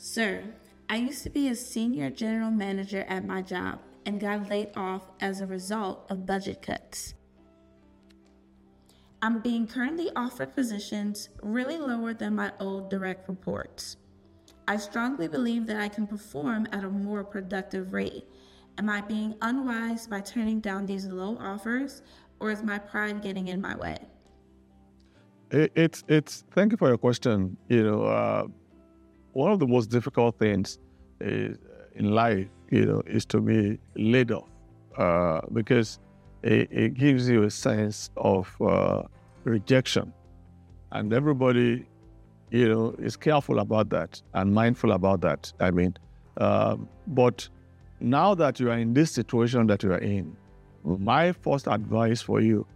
Sir, I used to be a senior general manager at my job and got laid off as a result of budget cuts. I'm being currently offered positions really lower than my old direct reports. I strongly believe that I can perform at a more productive rate. Am I being unwise by turning down these low offers, or is my pride getting in my way? It, it's it's. Thank you for your question. You know, uh, one of the most difficult things is, in life, you know, is to be laid off uh, because it, it, gives you a sense of uh, rejection, and everybody, you know, is careful about that and mindful about that. I mean, um, but now that you are in this situation that you are in, my first advice for you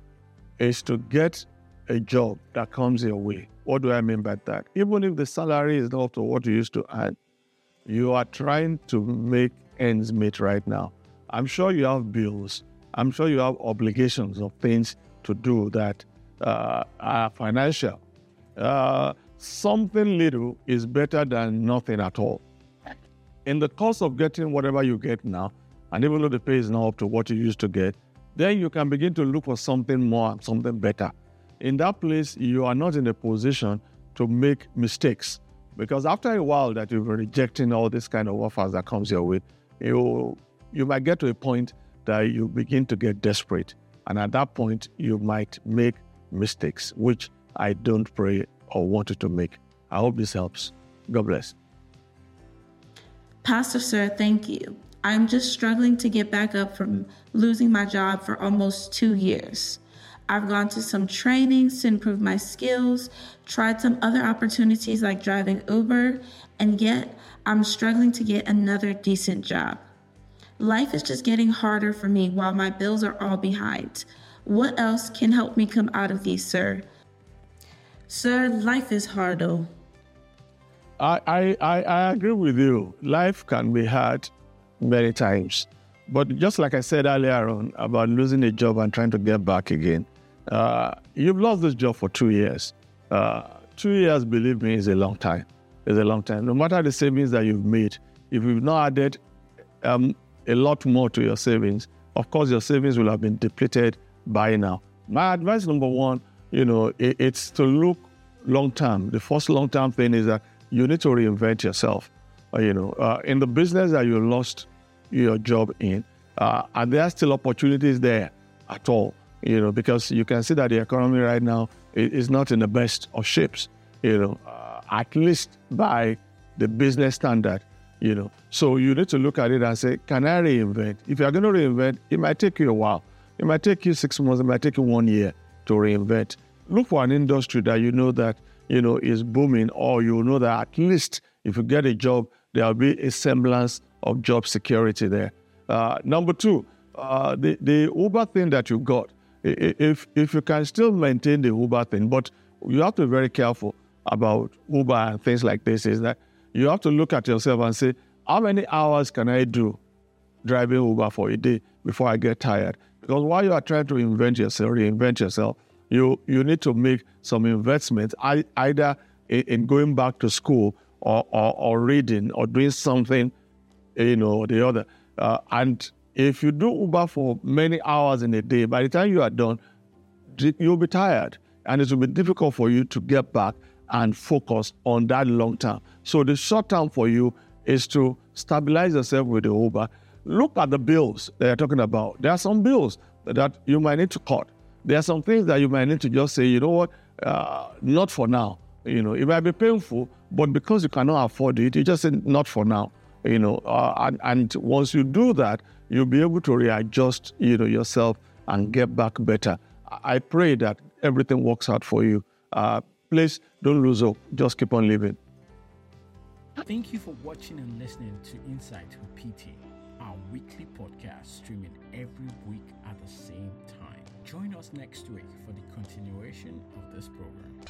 is to get a job that comes your way. What do I mean by that? Even if the salary is not to what you used to earn, you are trying to make ends meet right now. I'm sure you have bills. I'm sure you have obligations of things to do that uh, are financial. Uh, something little is better than nothing at all. In the course of getting whatever you get now, and even though the pay is not up to what you used to get, then you can begin to look for something more, something better. In that place, you are not in a position to make mistakes because after a while that you've been rejecting all this kind of offers that comes your way, you you might get to a point that you begin to get desperate, and at that point you might make mistakes, which I don't pray or want you to make. I hope this helps. God bless. Pastor Sir, thank you. I'm just struggling to get back up from losing my job for almost two years. I've gone to some trainings to improve my skills, tried some other opportunities like driving Uber, and yet I'm struggling to get another decent job. Life is just getting harder for me while my bills are all behind. What else can help me come out of these, sir? Sir, life is hard though. I, I, I agree with you. Life can be hard many times. But just like I said earlier on about losing a job and trying to get back again, uh, you've lost this job for two years. Uh, two years, believe me, is a long time. It's a long time. No matter the savings that you've made, if you've not added um, a lot more to your savings, of course, your savings will have been depleted by now. My advice number one, you know, it, it's to look long term. The first long term thing is that you need to reinvent yourself. Uh, you know, uh, in the business that you lost your job in, uh, and there are still opportunities there at all? You know, because you can see that the economy right now is not in the best of shapes. You know, uh, at least by the business standard. You know, so you need to look at it and say, can I reinvent? If you are going to reinvent, it might take you a while. It might take you six months. It might take you one year to reinvent. Look for an industry that you know that you know is booming, or you know that at least if you get a job, there'll be a semblance of job security there. Uh, number two, uh, the, the Uber thing that you got, if, if you can still maintain the Uber thing, but you have to be very careful about Uber and things like this, is that you have to look at yourself and say, how many hours can I do driving Uber for a day before I get tired? Because while you are trying to invent yourself, reinvent yourself, you, you need to make some investments either in, going back to school or, or, or reading or doing something you know, or the other. Uh, and if you do Uber for many hours in a day, by the time you are done, you'll be tired and it will be difficult for you to get back and focus on that long term. So the short term for you is to stabilize yourself with the Uber. Look at the bills that you're talking about. There are some bills that you might need to cut. There are some things that you might need to just say, you know what, uh, not for now. You know, it might be painful, but because you cannot afford it, you just say, not for now you know, uh, and, and once you do that, you'll be able to readjust, you know, yourself and get back better. I pray that everything works out for you. Uh, please don't lose hope. Just keep on living. Thank you for watching and listening to Insight with PT, our weekly podcast streaming every week at the same time. Join us next week for the continuation of this program.